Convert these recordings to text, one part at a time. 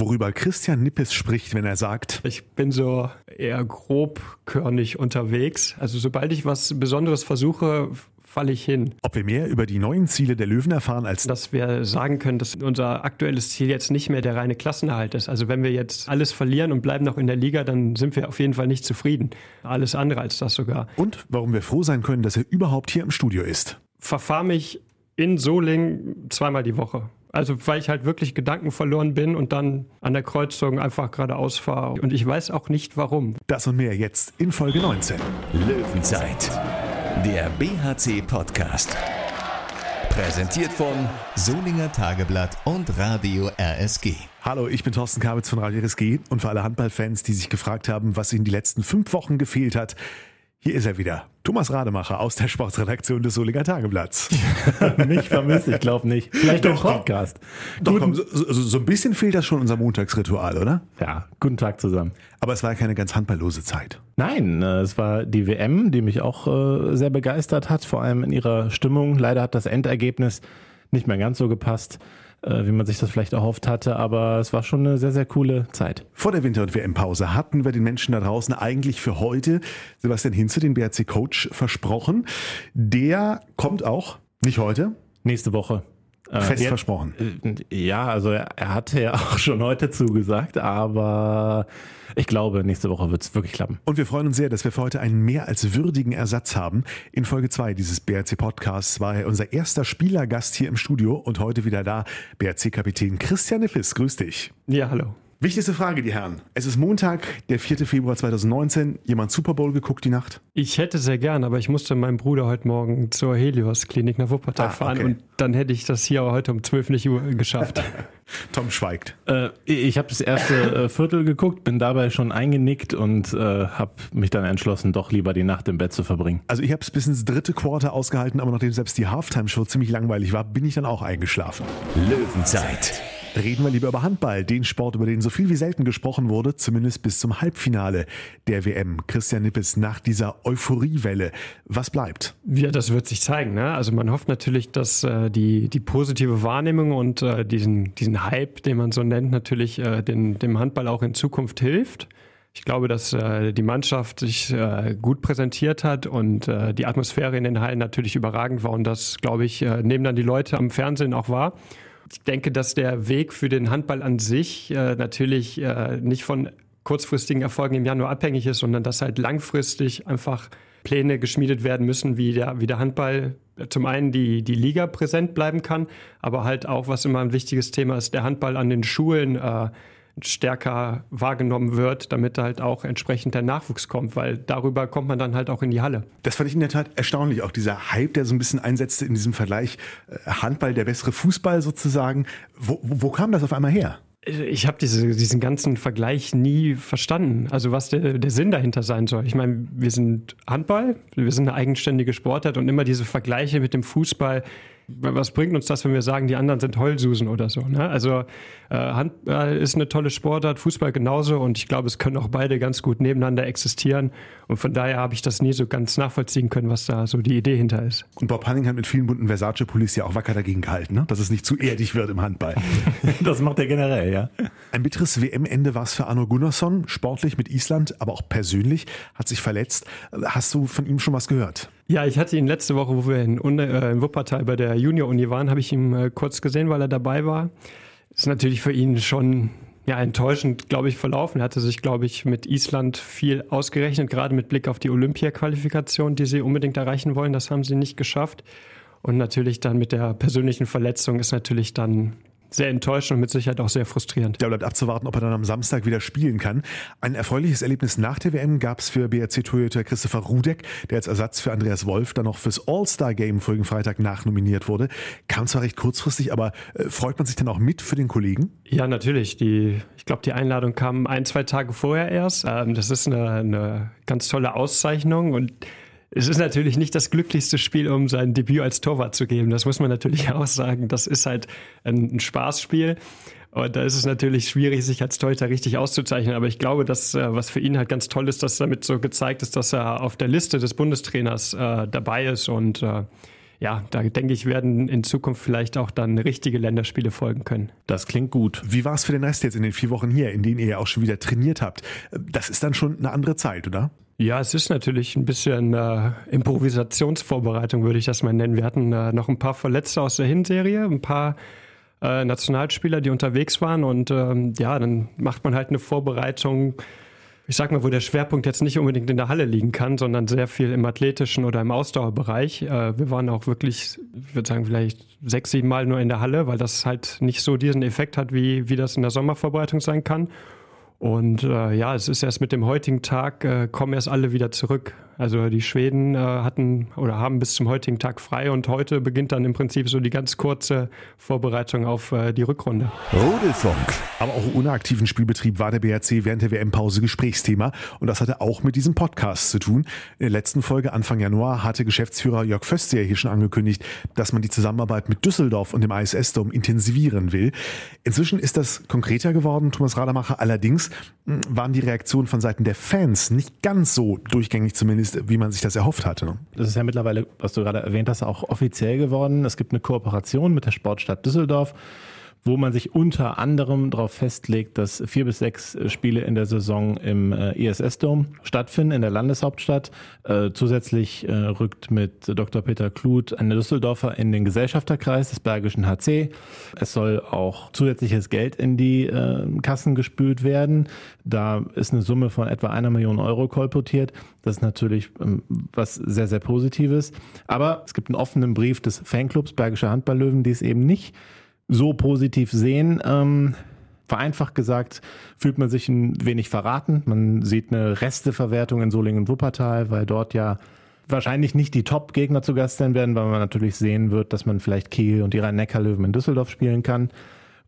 worüber Christian Nippes spricht, wenn er sagt, ich bin so eher grobkörnig unterwegs. Also sobald ich was Besonderes versuche, falle ich hin. Ob wir mehr über die neuen Ziele der Löwen erfahren, als dass wir sagen können, dass unser aktuelles Ziel jetzt nicht mehr der reine Klassenerhalt ist. Also wenn wir jetzt alles verlieren und bleiben noch in der Liga, dann sind wir auf jeden Fall nicht zufrieden. Alles andere als das sogar. Und warum wir froh sein können, dass er überhaupt hier im Studio ist. Verfahr mich in Soling zweimal die Woche. Also weil ich halt wirklich Gedanken verloren bin und dann an der Kreuzung einfach geradeaus fahre. Und ich weiß auch nicht warum. Das und mehr jetzt in Folge 19. Löwenzeit der BHC Podcast. Präsentiert von Solinger Tageblatt und Radio RSG. Hallo, ich bin Thorsten Kabitz von Radio RSG und für alle Handballfans, die sich gefragt haben, was ihnen die letzten fünf Wochen gefehlt hat, hier ist er wieder. Thomas Rademacher aus der Sportredaktion des Solinger Tageblatts. Mich vermisst, ich glaube nicht. Vielleicht doch, im Podcast. Doch, komm, so, so, ein bisschen fehlt das schon unser Montagsritual, oder? Ja, guten Tag zusammen. Aber es war ja keine ganz handballlose Zeit. Nein, äh, es war die WM, die mich auch äh, sehr begeistert hat, vor allem in ihrer Stimmung. Leider hat das Endergebnis nicht mehr ganz so gepasst. Äh, wie man sich das vielleicht erhofft hatte, aber es war schon eine sehr, sehr coole Zeit. Vor der Winter- und WM-Pause hatten wir den Menschen da draußen eigentlich für heute Sebastian Hinze, den BRC-Coach, versprochen. Der kommt auch, nicht heute. Nächste Woche. Äh, Fest Jetzt, versprochen. Äh, ja, also er, er hatte ja auch schon heute zugesagt, aber ich glaube, nächste Woche wird es wirklich klappen. Und wir freuen uns sehr, dass wir für heute einen mehr als würdigen Ersatz haben. In Folge 2 dieses BRC Podcasts war er unser erster Spielergast hier im Studio und heute wieder da, BRC-Kapitän Christian Nippes. Grüß dich. Ja, hallo. Wichtigste Frage, die Herren. Es ist Montag, der 4. Februar 2019. Jemand Super Bowl geguckt die Nacht? Ich hätte sehr gern, aber ich musste meinen Bruder heute Morgen zur Helios-Klinik nach Wuppertal ah, fahren okay. und dann hätte ich das hier heute um 12 nicht Uhr geschafft. Tom schweigt. Äh, ich habe das erste äh, Viertel geguckt, bin dabei schon eingenickt und äh, habe mich dann entschlossen, doch lieber die Nacht im Bett zu verbringen. Also ich habe es bis ins dritte Quarter ausgehalten, aber nachdem selbst die Halftime-Show ziemlich langweilig war, bin ich dann auch eingeschlafen. Löwenzeit Reden wir lieber über Handball, den Sport, über den so viel wie selten gesprochen wurde, zumindest bis zum Halbfinale der WM. Christian Nippes, nach dieser Euphoriewelle, was bleibt? Ja, das wird sich zeigen. Ne? Also man hofft natürlich, dass äh, die, die positive Wahrnehmung und äh, diesen, diesen Hype, den man so nennt, natürlich äh, den, dem Handball auch in Zukunft hilft. Ich glaube, dass äh, die Mannschaft sich äh, gut präsentiert hat und äh, die Atmosphäre in den Hallen natürlich überragend war. Und das, glaube ich, äh, nehmen dann die Leute am Fernsehen auch wahr. Ich denke, dass der Weg für den Handball an sich äh, natürlich äh, nicht von kurzfristigen Erfolgen im Januar abhängig ist, sondern dass halt langfristig einfach Pläne geschmiedet werden müssen, wie der, wie der Handball zum einen die, die Liga präsent bleiben kann, aber halt auch, was immer ein wichtiges Thema ist, der Handball an den Schulen äh, stärker wahrgenommen wird, damit halt auch entsprechend der Nachwuchs kommt, weil darüber kommt man dann halt auch in die Halle. Das fand ich in der Tat erstaunlich, auch dieser Hype, der so ein bisschen einsetzte in diesem Vergleich äh, Handball, der bessere Fußball sozusagen. Wo, wo kam das auf einmal her? Ich habe diese, diesen ganzen Vergleich nie verstanden. Also was der, der Sinn dahinter sein soll. Ich meine, wir sind Handball, wir sind eine eigenständige Sportart und immer diese Vergleiche mit dem Fußball was bringt uns das, wenn wir sagen, die anderen sind Heulsusen oder so? Ne? Also Handball ist eine tolle Sportart, Fußball genauso und ich glaube, es können auch beide ganz gut nebeneinander existieren und von daher habe ich das nie so ganz nachvollziehen können, was da so die Idee hinter ist. Und Bob Hanning hat mit vielen bunten Versace-Pullis ja auch wacker dagegen gehalten, ne? dass es nicht zu erdig wird im Handball. das macht er generell, ja. Ein bitteres WM-Ende war es für Arno Gunnarsson, sportlich mit Island, aber auch persönlich, hat sich verletzt. Hast du von ihm schon was gehört? Ja, ich hatte ihn letzte Woche, wo wir in, äh, in Wuppertal bei der Junior-Uni waren, habe ich ihn äh, kurz gesehen, weil er dabei war. Ist natürlich für ihn schon ja, enttäuschend, glaube ich, verlaufen. Er hatte sich, glaube ich, mit Island viel ausgerechnet, gerade mit Blick auf die Olympia-Qualifikation, die sie unbedingt erreichen wollen. Das haben sie nicht geschafft. Und natürlich dann mit der persönlichen Verletzung ist natürlich dann sehr enttäuschend und mit Sicherheit auch sehr frustrierend. Ja, bleibt abzuwarten, ob er dann am Samstag wieder spielen kann. Ein erfreuliches Erlebnis nach der WM gab es für BRC-Torhüter Christopher Rudek, der als Ersatz für Andreas Wolf dann noch fürs All-Star-Game vorigen Freitag nachnominiert wurde. Kam zwar recht kurzfristig, aber äh, freut man sich dann auch mit für den Kollegen? Ja, natürlich. Die, ich glaube, die Einladung kam ein, zwei Tage vorher erst. Ähm, das ist eine, eine ganz tolle Auszeichnung und es ist natürlich nicht das glücklichste Spiel, um sein Debüt als Torwart zu geben. Das muss man natürlich auch sagen. Das ist halt ein, Spaßspiel. Und da ist es natürlich schwierig, sich als Torhüter richtig auszuzeichnen. Aber ich glaube, dass äh, was für ihn halt ganz toll ist, dass damit so gezeigt ist, dass er auf der Liste des Bundestrainers äh, dabei ist und äh, ja, da denke ich, werden in Zukunft vielleicht auch dann richtige Länderspiele folgen können. Das klingt gut. Wie war es für den Rest jetzt in den vier Wochen hier, in denen ihr ja auch schon wieder trainiert habt? Das ist dann schon eine andere Zeit, oder? Ja, es ist natürlich ein bisschen äh, Improvisationsvorbereitung, würde ich das mal nennen. Wir hatten äh, noch ein paar Verletzte aus der Hinserie, ein paar äh, Nationalspieler, die unterwegs waren und ähm, ja, dann macht man halt eine Vorbereitung ich sag mal, wo der Schwerpunkt jetzt nicht unbedingt in der Halle liegen kann, sondern sehr viel im athletischen oder im Ausdauerbereich. Äh, wir waren auch wirklich, ich würde sagen, vielleicht sechs, sieben Mal nur in der Halle, weil das halt nicht so diesen Effekt hat, wie, wie das in der Sommervorbereitung sein kann. Und äh, ja, es ist erst mit dem heutigen Tag, äh, kommen erst alle wieder zurück. Also die Schweden äh, hatten oder haben bis zum heutigen Tag frei und heute beginnt dann im Prinzip so die ganz kurze Vorbereitung auf äh, die Rückrunde. Rudelfunk. Aber auch ohne aktiven Spielbetrieb war der BRC während der WM-Pause Gesprächsthema und das hatte auch mit diesem Podcast zu tun. In der letzten Folge Anfang Januar hatte Geschäftsführer Jörg Föstier hier schon angekündigt, dass man die Zusammenarbeit mit Düsseldorf und dem ISS-Dom intensivieren will. Inzwischen ist das konkreter geworden, Thomas Rademacher. Allerdings hm, waren die Reaktionen von Seiten der Fans nicht ganz so durchgängig zumindest ist, wie man sich das erhofft hatte. Das ist ja mittlerweile, was du gerade erwähnt hast, auch offiziell geworden. Es gibt eine Kooperation mit der Sportstadt Düsseldorf wo man sich unter anderem darauf festlegt, dass vier bis sechs Spiele in der Saison im ISS-Dom äh, stattfinden, in der Landeshauptstadt. Äh, zusätzlich äh, rückt mit Dr. Peter Kluth ein Düsseldorfer in den Gesellschafterkreis des Bergischen HC. Es soll auch zusätzliches Geld in die Kassen gespült werden. Da ist eine Summe von etwa einer Million Euro kolportiert. Das ist natürlich ähm, was sehr, sehr Positives. Aber es gibt einen offenen Brief des Fanclubs Bergische Handballlöwen, die es eben nicht so positiv sehen. Ähm, vereinfacht gesagt fühlt man sich ein wenig verraten. Man sieht eine Resteverwertung in Solingen-Wuppertal, weil dort ja wahrscheinlich nicht die Top-Gegner zu Gast sein werden, weil man natürlich sehen wird, dass man vielleicht Kiel und die Rhein-Neckar-Löwen in Düsseldorf spielen kann.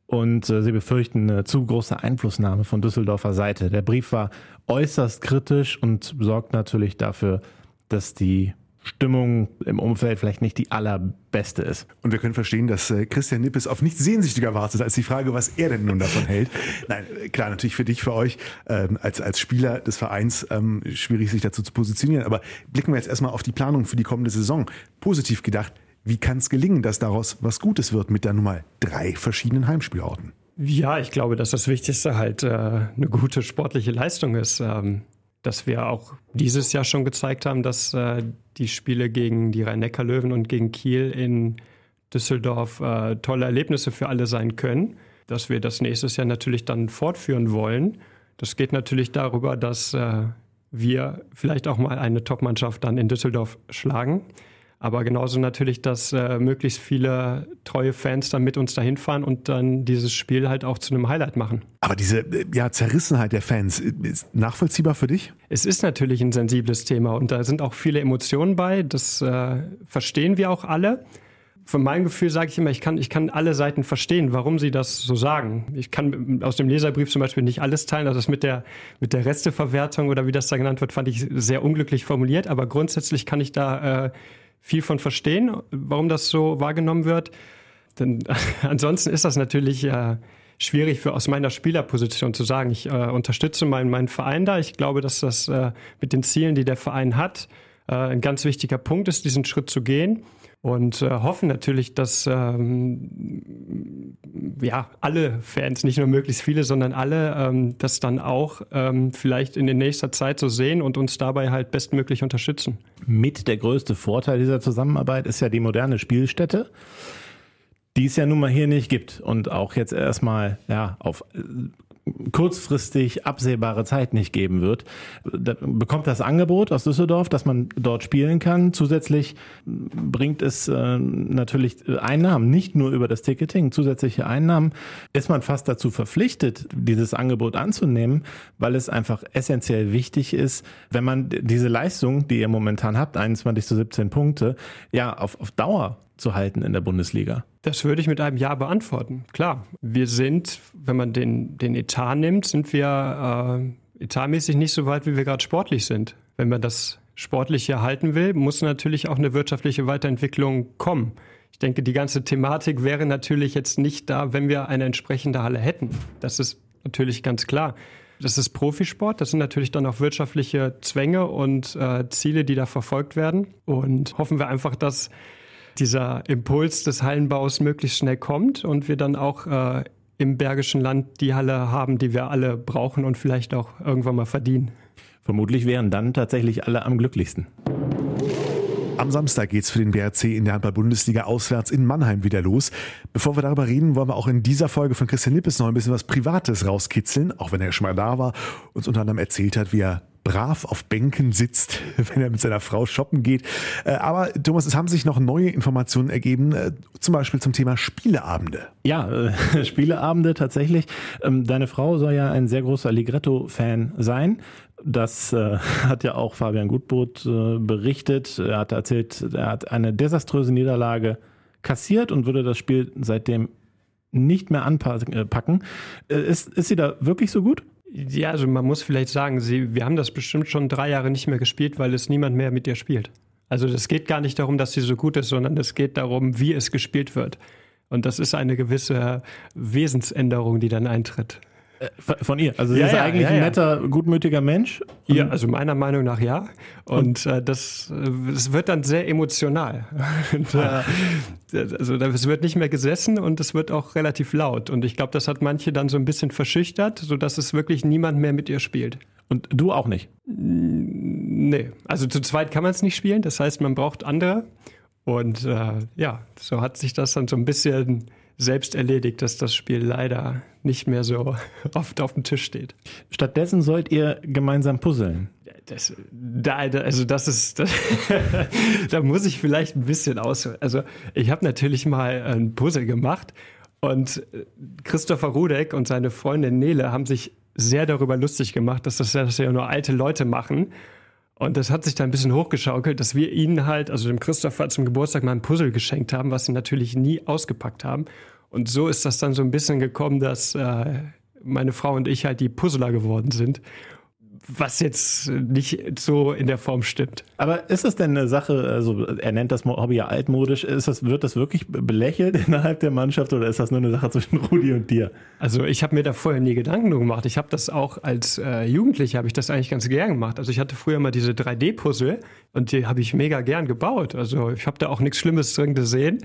Und äh, sie befürchten eine zu große Einflussnahme von Düsseldorfer Seite. Der Brief war äußerst kritisch und sorgt natürlich dafür, dass die Stimmung im Umfeld vielleicht nicht die allerbeste ist. Und wir können verstehen, dass äh, Christian Nippes auf nichts sehnsüchtiger wartet als die Frage, was er denn nun davon hält. Nein, klar, natürlich für dich, für euch ähm, als, als Spieler des Vereins ähm, schwierig, sich dazu zu positionieren. Aber blicken wir jetzt erstmal auf die Planung für die kommende Saison. Positiv gedacht, wie kann es gelingen, dass daraus was Gutes wird mit der Nummer drei verschiedenen Heimspielorten? Ja, ich glaube, dass das Wichtigste halt äh, eine gute sportliche Leistung ist. Ähm dass wir auch dieses Jahr schon gezeigt haben, dass äh, die Spiele gegen die Rhein-Neckar-Löwen und gegen Kiel in Düsseldorf äh, tolle Erlebnisse für alle sein können, dass wir das nächstes Jahr natürlich dann fortführen wollen. Das geht natürlich darüber, dass äh, wir vielleicht auch mal eine Top-Mannschaft dann in Düsseldorf schlagen. Aber genauso natürlich, dass äh, möglichst viele treue Fans dann mit uns dahin fahren und dann dieses Spiel halt auch zu einem Highlight machen. Aber diese äh, ja, Zerrissenheit der Fans ist nachvollziehbar für dich? Es ist natürlich ein sensibles Thema und da sind auch viele Emotionen bei. Das äh, verstehen wir auch alle. Von meinem Gefühl sage ich immer, ich kann, ich kann alle Seiten verstehen, warum sie das so sagen. Ich kann aus dem Leserbrief zum Beispiel nicht alles teilen. Also das mit der, mit der Resteverwertung oder wie das da genannt wird, fand ich sehr unglücklich formuliert. Aber grundsätzlich kann ich da äh, viel von verstehen, warum das so wahrgenommen wird. Denn ansonsten ist das natürlich äh, schwierig für aus meiner Spielerposition zu sagen. Ich äh, unterstütze meinen, meinen Verein da. Ich glaube, dass das äh, mit den Zielen, die der Verein hat, äh, ein ganz wichtiger Punkt ist, diesen Schritt zu gehen und äh, hoffen natürlich, dass ähm, ja alle Fans, nicht nur möglichst viele, sondern alle, ähm, das dann auch ähm, vielleicht in der nächster Zeit so sehen und uns dabei halt bestmöglich unterstützen. Mit der größte Vorteil dieser Zusammenarbeit ist ja die moderne Spielstätte die es ja nun mal hier nicht gibt und auch jetzt erstmal ja auf kurzfristig absehbare Zeit nicht geben wird, da bekommt das Angebot aus Düsseldorf, dass man dort spielen kann. Zusätzlich bringt es äh, natürlich Einnahmen, nicht nur über das Ticketing, zusätzliche Einnahmen. Ist man fast dazu verpflichtet, dieses Angebot anzunehmen, weil es einfach essentiell wichtig ist, wenn man diese Leistung, die ihr momentan habt, 21 zu 17 Punkte, ja, auf, auf Dauer zu halten in der Bundesliga? Das würde ich mit einem Ja beantworten. Klar, wir sind, wenn man den, den Etat nimmt, sind wir äh, etatmäßig nicht so weit, wie wir gerade sportlich sind. Wenn man das sportlich erhalten will, muss natürlich auch eine wirtschaftliche Weiterentwicklung kommen. Ich denke, die ganze Thematik wäre natürlich jetzt nicht da, wenn wir eine entsprechende Halle hätten. Das ist natürlich ganz klar. Das ist Profisport, das sind natürlich dann auch wirtschaftliche Zwänge und äh, Ziele, die da verfolgt werden. Und hoffen wir einfach, dass dieser Impuls des Hallenbaus möglichst schnell kommt und wir dann auch äh, im Bergischen Land die Halle haben, die wir alle brauchen und vielleicht auch irgendwann mal verdienen. Vermutlich wären dann tatsächlich alle am glücklichsten. Am Samstag geht's für den BRC in der Handball-Bundesliga auswärts in Mannheim wieder los. Bevor wir darüber reden, wollen wir auch in dieser Folge von Christian Nippes noch ein bisschen was Privates rauskitzeln, auch wenn er schon mal da war, uns unter anderem erzählt hat, wie er brav auf Bänken sitzt, wenn er mit seiner Frau shoppen geht. Äh, aber Thomas, es haben sich noch neue Informationen ergeben, äh, zum Beispiel zum Thema Spieleabende. Ja, äh, Spieleabende tatsächlich. Ähm, deine Frau soll ja ein sehr großer Ligretto-Fan sein. Das äh, hat ja auch Fabian Gutbrot äh, berichtet. Er hat erzählt, er hat eine desaströse Niederlage kassiert und würde das Spiel seitdem nicht mehr anpacken. Äh, ist, ist sie da wirklich so gut? Ja, also man muss vielleicht sagen, sie, wir haben das bestimmt schon drei Jahre nicht mehr gespielt, weil es niemand mehr mit ihr spielt. Also es geht gar nicht darum, dass sie so gut ist, sondern es geht darum, wie es gespielt wird. Und das ist eine gewisse Wesensänderung, die dann eintritt. Äh, von ihr. Also sie ja, ist ja, eigentlich ja, ein netter, gutmütiger Mensch. Ja, also meiner Meinung nach ja. Und, und äh, das, das wird dann sehr emotional. und, äh, also es wird nicht mehr gesessen und es wird auch relativ laut. Und ich glaube, das hat manche dann so ein bisschen verschüchtert, sodass es wirklich niemand mehr mit ihr spielt. Und du auch nicht? Nee. Also zu zweit kann man es nicht spielen. Das heißt, man braucht andere. Und äh, ja, so hat sich das dann so ein bisschen selbst erledigt, dass das Spiel leider nicht mehr so oft auf dem Tisch steht. Stattdessen sollt ihr gemeinsam puzzeln. Das, da, also das ist, das, da muss ich vielleicht ein bisschen aus. Also ich habe natürlich mal ein Puzzle gemacht und Christopher Rudek und seine Freundin Nele haben sich sehr darüber lustig gemacht, dass das, das ja nur alte Leute machen. Und das hat sich dann ein bisschen hochgeschaukelt, dass wir ihnen halt, also dem Christopher zum Geburtstag mal ein Puzzle geschenkt haben, was sie natürlich nie ausgepackt haben. Und so ist das dann so ein bisschen gekommen, dass äh, meine Frau und ich halt die Puzzler geworden sind was jetzt nicht so in der Form stimmt. Aber ist das denn eine Sache, also er nennt das Hobby ja altmodisch, ist das, wird das wirklich belächelt innerhalb der Mannschaft oder ist das nur eine Sache zwischen Rudi und dir? Also ich habe mir da vorher nie Gedanken gemacht. Ich habe das auch als äh, Jugendlicher, habe ich das eigentlich ganz gern gemacht. Also ich hatte früher mal diese 3D-Puzzle und die habe ich mega gern gebaut. Also ich habe da auch nichts Schlimmes drin gesehen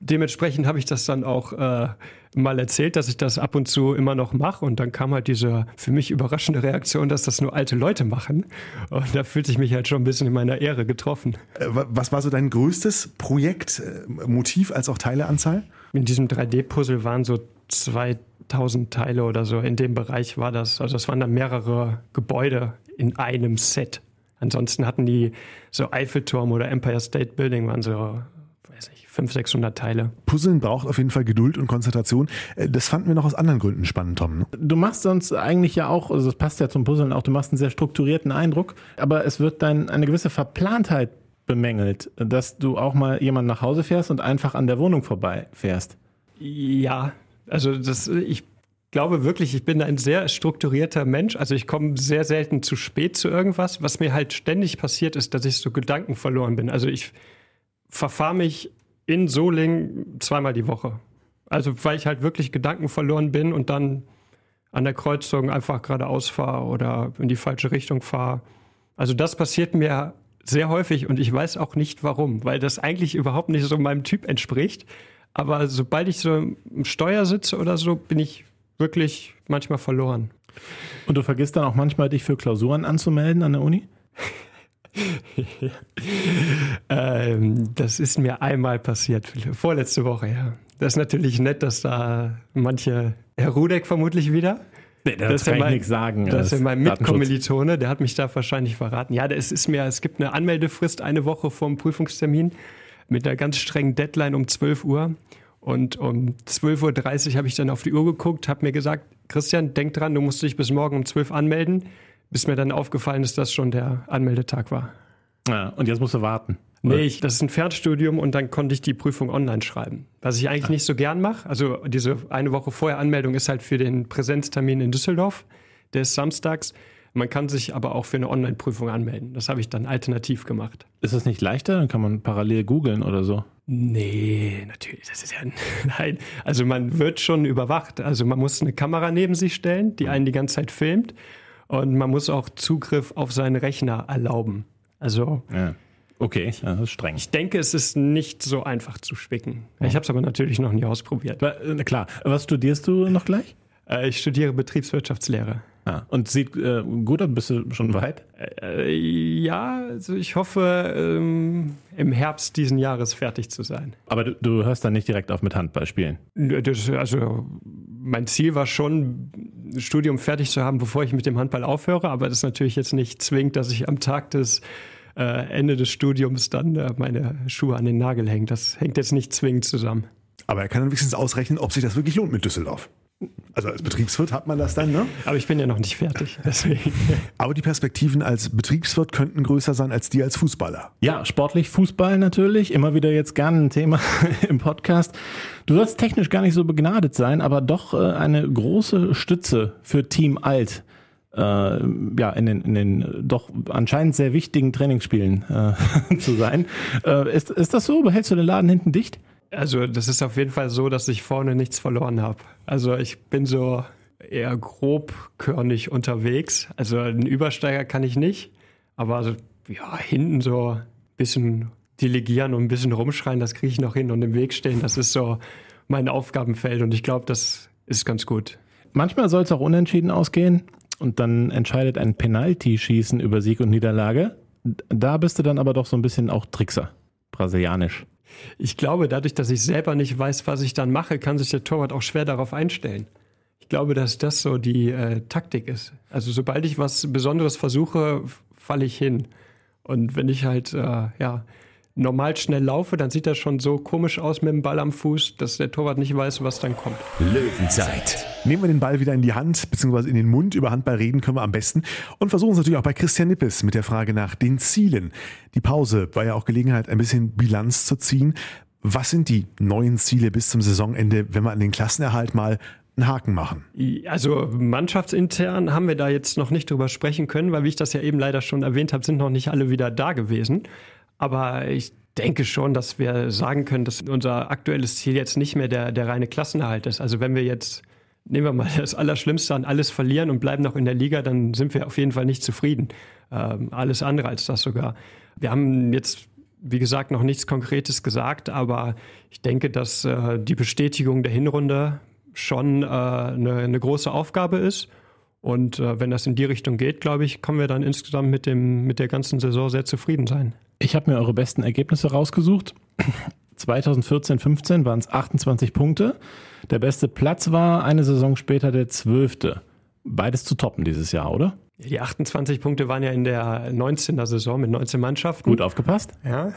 dementsprechend habe ich das dann auch äh, mal erzählt, dass ich das ab und zu immer noch mache. Und dann kam halt diese für mich überraschende Reaktion, dass das nur alte Leute machen. Und da fühlte ich mich halt schon ein bisschen in meiner Ehre getroffen. Äh, was war so dein größtes Projekt, äh, Motiv als auch Teileanzahl? In diesem 3D-Puzzle waren so 2000 Teile oder so. In dem Bereich war das. Also es waren dann mehrere Gebäude in einem Set. Ansonsten hatten die so Eiffelturm oder Empire State Building waren so 500, 600 Teile. Puzzeln braucht auf jeden Fall Geduld und Konzentration. Äh, das fanden wir noch aus anderen Gründen spannend, Tom. Ne? Du machst sonst eigentlich ja auch, also das passt ja zum Puzzeln auch, du machst einen sehr strukturierten Eindruck, aber es wird dann eine gewisse Verplantheit bemängelt, dass du auch mal jemanden nach Hause fährst und einfach an der Wohnung vorbeifährst. Ja, also das, ich glaube wirklich, ich bin ein sehr strukturierter Mensch. Also ich komme sehr selten zu spät zu irgendwas. Was mir halt ständig passiert ist, dass ich so Gedanken verloren bin. Also ich verfahre mich in Soling zweimal die Woche. Also weil ich halt wirklich Gedanken verloren bin und dann an der Kreuzung einfach geradeaus fahre oder in die falsche Richtung fahre. Also das passiert mir sehr häufig und ich weiß auch nicht warum, weil das eigentlich überhaupt nicht so meinem Typ entspricht. Aber sobald ich so im Steuer sitze oder so, bin ich wirklich manchmal verloren. Und du vergisst dann auch manchmal, dich für Klausuren anzumelden an der Uni? ähm, das ist mir einmal passiert, vorletzte Woche, ja. Das ist natürlich nett, dass da manche, Herr Rudek vermutlich wieder. Nee, das, das kann mein, ich nichts sagen. Das ist mein Mitkommilitone, der hat mich da wahrscheinlich verraten. Ja, es ist mir, es gibt eine Anmeldefrist eine Woche vorm Prüfungstermin mit einer ganz strengen Deadline um 12 Uhr. Und um 12.30 Uhr habe ich dann auf die Uhr geguckt, habe mir gesagt, Christian, denk dran, du musst dich bis morgen um 12 Uhr anmelden bis mir dann aufgefallen ist, dass schon der Anmeldetag war. Ja, und jetzt musst du warten. Nee, ich, das ist ein Fernstudium und dann konnte ich die Prüfung online schreiben. Was ich eigentlich ja. nicht so gern mache. Also diese eine Woche vorher Anmeldung ist halt für den Präsenztermin in Düsseldorf. Der ist samstags. Man kann sich aber auch für eine Online-Prüfung anmelden. Das habe ich dann alternativ gemacht. Ist das nicht leichter? Dann kann man parallel googeln oder so. Nee, natürlich. Das ist ja. Nein. Also man wird schon überwacht. Also man muss eine Kamera neben sich stellen, die einen die ganze Zeit filmt. Und man muss auch Zugriff auf seinen Rechner erlauben. Also ja. Okay, das ist streng. Ich denke, es ist nicht so einfach zu spicken. Ich habe es aber natürlich noch nie ausprobiert. Na klar. Was studierst du noch gleich? Äh, ich studiere Betriebswirtschaftslehre. Ah, und sieht äh, gut aus, bist du schon weit? Äh, ja, also ich hoffe, ähm, im Herbst diesen Jahres fertig zu sein. Aber du, du hörst dann nicht direkt auf mit Handball spielen? Das, also mein Ziel war schon, Studium fertig zu haben, bevor ich mit dem Handball aufhöre, aber das ist natürlich jetzt nicht zwingend, dass ich am Tag des äh, Ende des Studiums dann äh, meine Schuhe an den Nagel hänge. Das hängt jetzt nicht zwingend zusammen. Aber er kann dann wenigstens ausrechnen, ob sich das wirklich lohnt mit Düsseldorf. Also als Betriebswirt hat man das dann, ne? Aber ich bin ja noch nicht fertig, deswegen. Aber die Perspektiven als Betriebswirt könnten größer sein als die als Fußballer. Ja, sportlich Fußball natürlich. Immer wieder jetzt gerne ein Thema im Podcast. Du sollst technisch gar nicht so begnadet sein, aber doch äh, eine große Stütze für Team Alt. Äh, ja, in den, in den doch anscheinend sehr wichtigen Trainingsspielen äh, zu sein. Äh, ist, ist das so? Behältst du den Laden hinten dicht? Also das ist auf jeden Fall so, dass ich vorne nichts verloren habe. Also ich bin so eher grobkörnig unterwegs. Also einen Übersteiger kann ich nicht, aber so, ja, hinten so ein bisschen delegieren und ein bisschen rumschreien, das kriege ich noch hin und im Weg stehen, das ist so mein Aufgabenfeld und ich glaube, das ist ganz gut. Manchmal soll es auch unentschieden ausgehen und dann entscheidet ein Penalty-Schießen über Sieg und Niederlage. Da bist du dann aber doch so ein bisschen auch Trickser, brasilianisch. Ich glaube, dadurch, dass ich selber nicht weiß, was ich dann mache, kann sich der Torwart auch schwer darauf einstellen. Ich glaube, dass das so die äh, Taktik ist. Also sobald ich was Besonderes versuche, falle ich hin. Und wenn ich halt äh, ja normal schnell laufe, dann sieht das schon so komisch aus mit dem Ball am Fuß, dass der Torwart nicht weiß, was dann kommt. Löwenzeit. Nehmen wir den Ball wieder in die Hand, beziehungsweise in den Mund. Über Handball reden können wir am besten. Und versuchen es natürlich auch bei Christian Nippes mit der Frage nach den Zielen. Die Pause war ja auch Gelegenheit, ein bisschen Bilanz zu ziehen. Was sind die neuen Ziele bis zum Saisonende, wenn wir an den Klassenerhalt mal einen Haken machen? Also mannschaftsintern haben wir da jetzt noch nicht drüber sprechen können, weil wie ich das ja eben leider schon erwähnt habe, sind noch nicht alle wieder da gewesen. Aber ich denke schon, dass wir sagen können, dass unser aktuelles Ziel jetzt nicht mehr der, der reine Klassenerhalt ist. Also wenn wir jetzt, nehmen wir mal das Allerschlimmste an, alles verlieren und bleiben noch in der Liga, dann sind wir auf jeden Fall nicht zufrieden. Ähm, alles andere als das sogar. Wir haben jetzt, wie gesagt, noch nichts Konkretes gesagt, aber ich denke, dass äh, die Bestätigung der Hinrunde schon äh, eine, große Aufgabe ist. Und äh, wenn das in die Richtung geht, glaube ich, können wir dann insgesamt mit, dem, mit der ganzen Saison sehr zufrieden sein. Ich habe mir eure besten Ergebnisse rausgesucht. 2014, 15 waren es 28 Punkte. Der beste Platz war eine Saison später der zwölfte. Beides zu toppen dieses Jahr, oder? Die 28 Punkte waren ja in der 19er Saison mit 19 Mannschaften. Gut aufgepasst. Ja.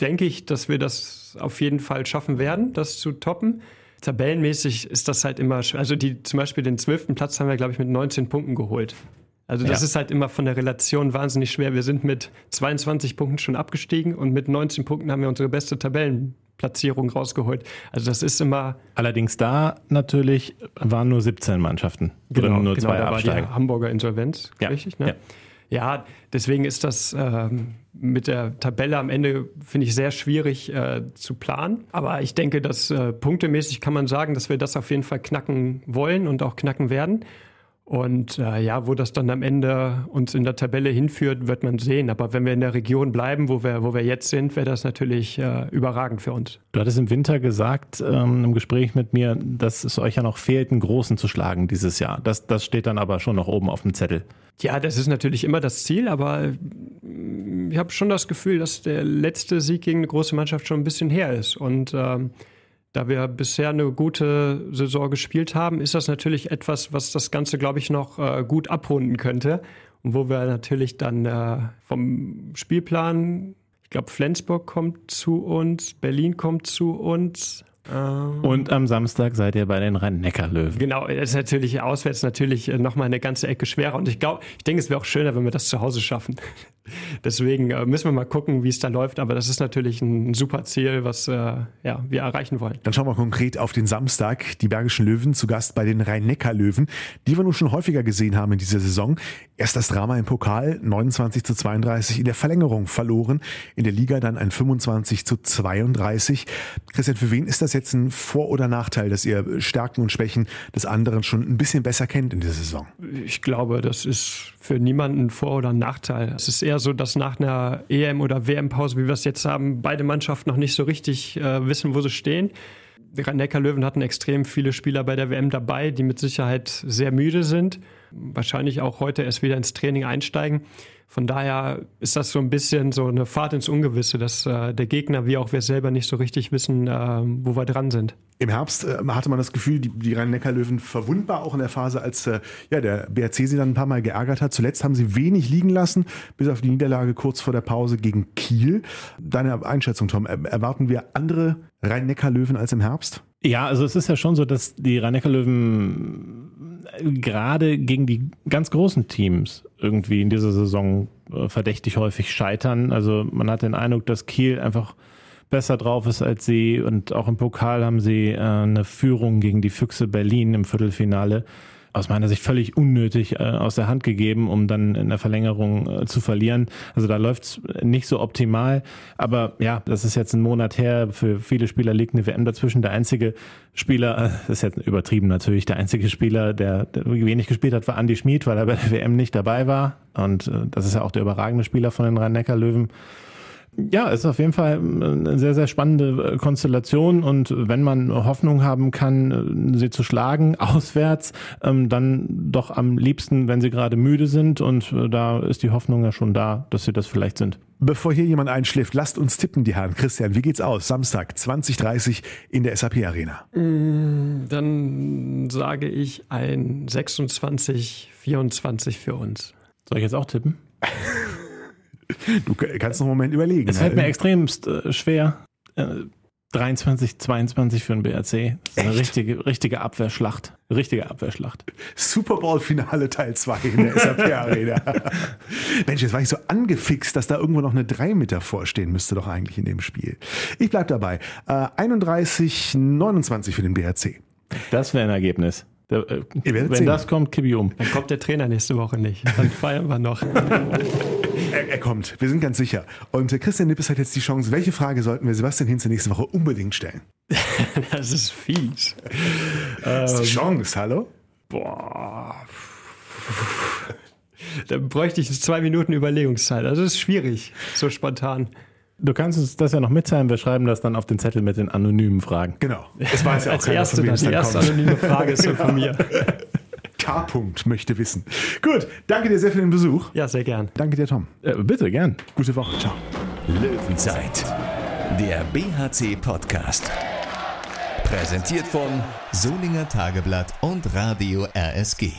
Denke ich, dass wir das auf jeden Fall schaffen werden, das zu toppen. Tabellenmäßig ist das halt immer, also die, zum Beispiel den zwölften Platz haben wir, glaube ich, mit 19 Punkten geholt. Also das Ja. ist halt immer von der Relation wahnsinnig schwer. Wir sind mit 22 Punkten schon abgestiegen und mit 19 Punkten haben wir unsere beste Tabellenplatzierung rausgeholt. Also das ist immer Allerdings da natürlich waren nur 17 Mannschaften. drin, nur zwei Genau, da war Absteiger. die Hamburger Insolvenz, Ja, richtig? Ne? ja. Ja. deswegen ist das ähm, mit der Tabelle am Ende, finde ich, sehr schwierig äh, zu planen. Aber ich denke, dass äh, punktemäßig kann man sagen, dass wir das auf jeden Fall knacken wollen und auch knacken werden. Und äh, ja, wo das dann am Ende uns in der Tabelle hinführt, wird man sehen. Aber wenn wir in der Region bleiben, wo wir, wo wir jetzt sind, wäre das natürlich äh, überragend für uns. Du hattest im Winter gesagt, ähm, im Gespräch mit mir, dass es euch ja noch fehlt, einen Großen zu schlagen dieses Jahr. Das, das steht dann aber schon noch oben auf dem Zettel. Ja, das ist natürlich immer das Ziel, aber ich habe schon das Gefühl, dass der letzte Sieg gegen eine große Mannschaft schon ein bisschen her ist. Und ähm, da wir bisher eine gute Saison gespielt haben, ist das natürlich etwas, was das Ganze, glaube ich, noch äh, gut abrunden könnte. Und wo wir natürlich dann äh, vom Spielplan, ich glaube, Flensburg kommt zu uns, Berlin kommt zu uns. Ähm, Und am Samstag seid ihr bei den Rhein-Neckar-Löwen. Genau, das ist natürlich auswärts natürlich nochmal eine ganze Ecke schwerer. Und ich glaube, ich denke, es wäre auch schöner, wenn wir das zu Hause schaffen. Deswegen äh, müssen wir mal gucken, wie es da läuft. Aber das ist natürlich ein super Ziel, was äh, ja, wir erreichen wollen. Dann schauen wir konkret auf den Samstag. Die Bergischen Löwen zu Gast bei den Rhein-Neckar-Löwen, die wir nun schon häufiger gesehen haben in dieser Saison. Erst das Drama im Pokal, 29 zu 32 in der Verlängerung verloren. In der Liga dann ein 25 zu 32. Christian, für wen ist das jetzt ein Vor- oder Nachteil, dass ihr Stärken und Schwächen des anderen schon ein bisschen besser kennt in dieser Saison? Ich glaube, das ist für niemanden ein Vor- oder Nachteil. Es ist eher eher so, dass nach einer EM- oder WM-Pause, wie wir es jetzt haben, beide Mannschaften noch nicht so richtig äh, wissen, wo sie stehen. Rhein-Neckar-Löwen hatten extrem viele Spieler bei der WM dabei, die mit Sicherheit sehr müde sind. Wahrscheinlich auch heute erst wieder ins Training einsteigen. Von daher ist das so ein bisschen so eine Fahrt ins Ungewisse, dass äh, der Gegner wie auch wir selber nicht so richtig wissen, äh, wo wir dran sind. Im Herbst äh, hatte man das Gefühl, die, die Rhein-Neckar-Löwen verwundbar auch in der Phase, als äh, ja, der BRC sie dann ein paar Mal geärgert hat. Zuletzt haben sie wenig liegen lassen, bis auf die Niederlage kurz vor der Pause gegen Kiel. Deine Einschätzung, Tom, erwarten wir andere Rhein-Neckar-Löwen als im Herbst? Ja, also es ist ja schon so, dass die Rhein-Neckar-Löwen gerade gegen die ganz großen Teams irgendwie in dieser Saison äh, verdächtig häufig scheitern. Also man hat den Eindruck, dass Kiel einfach besser drauf ist als sie und auch im Pokal haben sie äh, eine Führung gegen die Füchse Berlin im Viertelfinale aus meiner Sicht völlig unnötig äh, aus der Hand gegeben, um dann in der Verlängerung äh, zu verlieren. Also da läuft's nicht so optimal. Aber ja, das ist jetzt ein Monat her. Für viele Spieler liegt eine WM dazwischen. Der einzige Spieler, äh, das ist jetzt übertrieben natürlich, der einzige Spieler, der, der wenig gespielt hat, war Andy Schmid, weil er bei der WM nicht dabei war. Und äh, das ist ja auch der überragende Spieler von den Rhein-Neckar-Löwen. Ja, ist auf jeden Fall eine sehr, sehr spannende äh, Konstellation und wenn man Hoffnung haben kann, äh, sie zu schlagen, auswärts, ähm, dann doch am liebsten, wenn sie gerade müde sind und äh, da ist die Hoffnung ja schon da, dass sie das vielleicht sind. Bevor hier jemand einschläft, lasst uns tippen, die Herren. Christian, wie geht's aus? Samstag 2030 in der SAP Arena. Mm, dann sage ich ein 26, 24 für uns. Soll ich jetzt auch tippen? Du kannst noch einen Moment überlegen. Es fällt mir extremst äh, schwer. Äh, 23, 22 für den BRC. Das ist eine richtige, richtige Abwehrschlacht. Richtige Abwehrschlacht. Super Bowl-Finale Teil 2 in der SAP Arena. Mensch, jetzt war ich so angefixt, dass da irgendwo noch eine 3 mit davor stehen müsste doch eigentlich in dem Spiel. Ich bleib dabei. Äh, 31, 29 für den BRC. Das wäre ein Ergebnis. Der, äh, wenn sehen. das kommt, kipp ich um. Dann kommt der Trainer nächste Woche nicht. Dann feiern wir noch. Er, er, kommt, wir sind ganz sicher. Und äh, Christian Nippes hat jetzt die Chance. Welche Frage sollten wir Sebastian Hinze nächste Woche unbedingt stellen? das ist fies. Das ist die Chance, hallo? Boah. Da bräuchte ich zwei Minuten Überlegungszeit. Also das ist schwierig, so spontan. Du kannst uns das ja noch mitteilen. Wir schreiben das dann auf den Zettel mit den anonymen Fragen. Genau. Das weiß ja auch Als erste, dann, die erste kommt. anonyme Frage ist so von mir. K. -Punkt möchte wissen. Gut, danke dir sehr für den Besuch. Ja, sehr gern. Danke dir, Tom. Äh, bitte, gern. Gute Woche. Ciao. Löwenzeit, der BHC-Podcast. Präsentiert von Solinger Tageblatt und Radio RSG.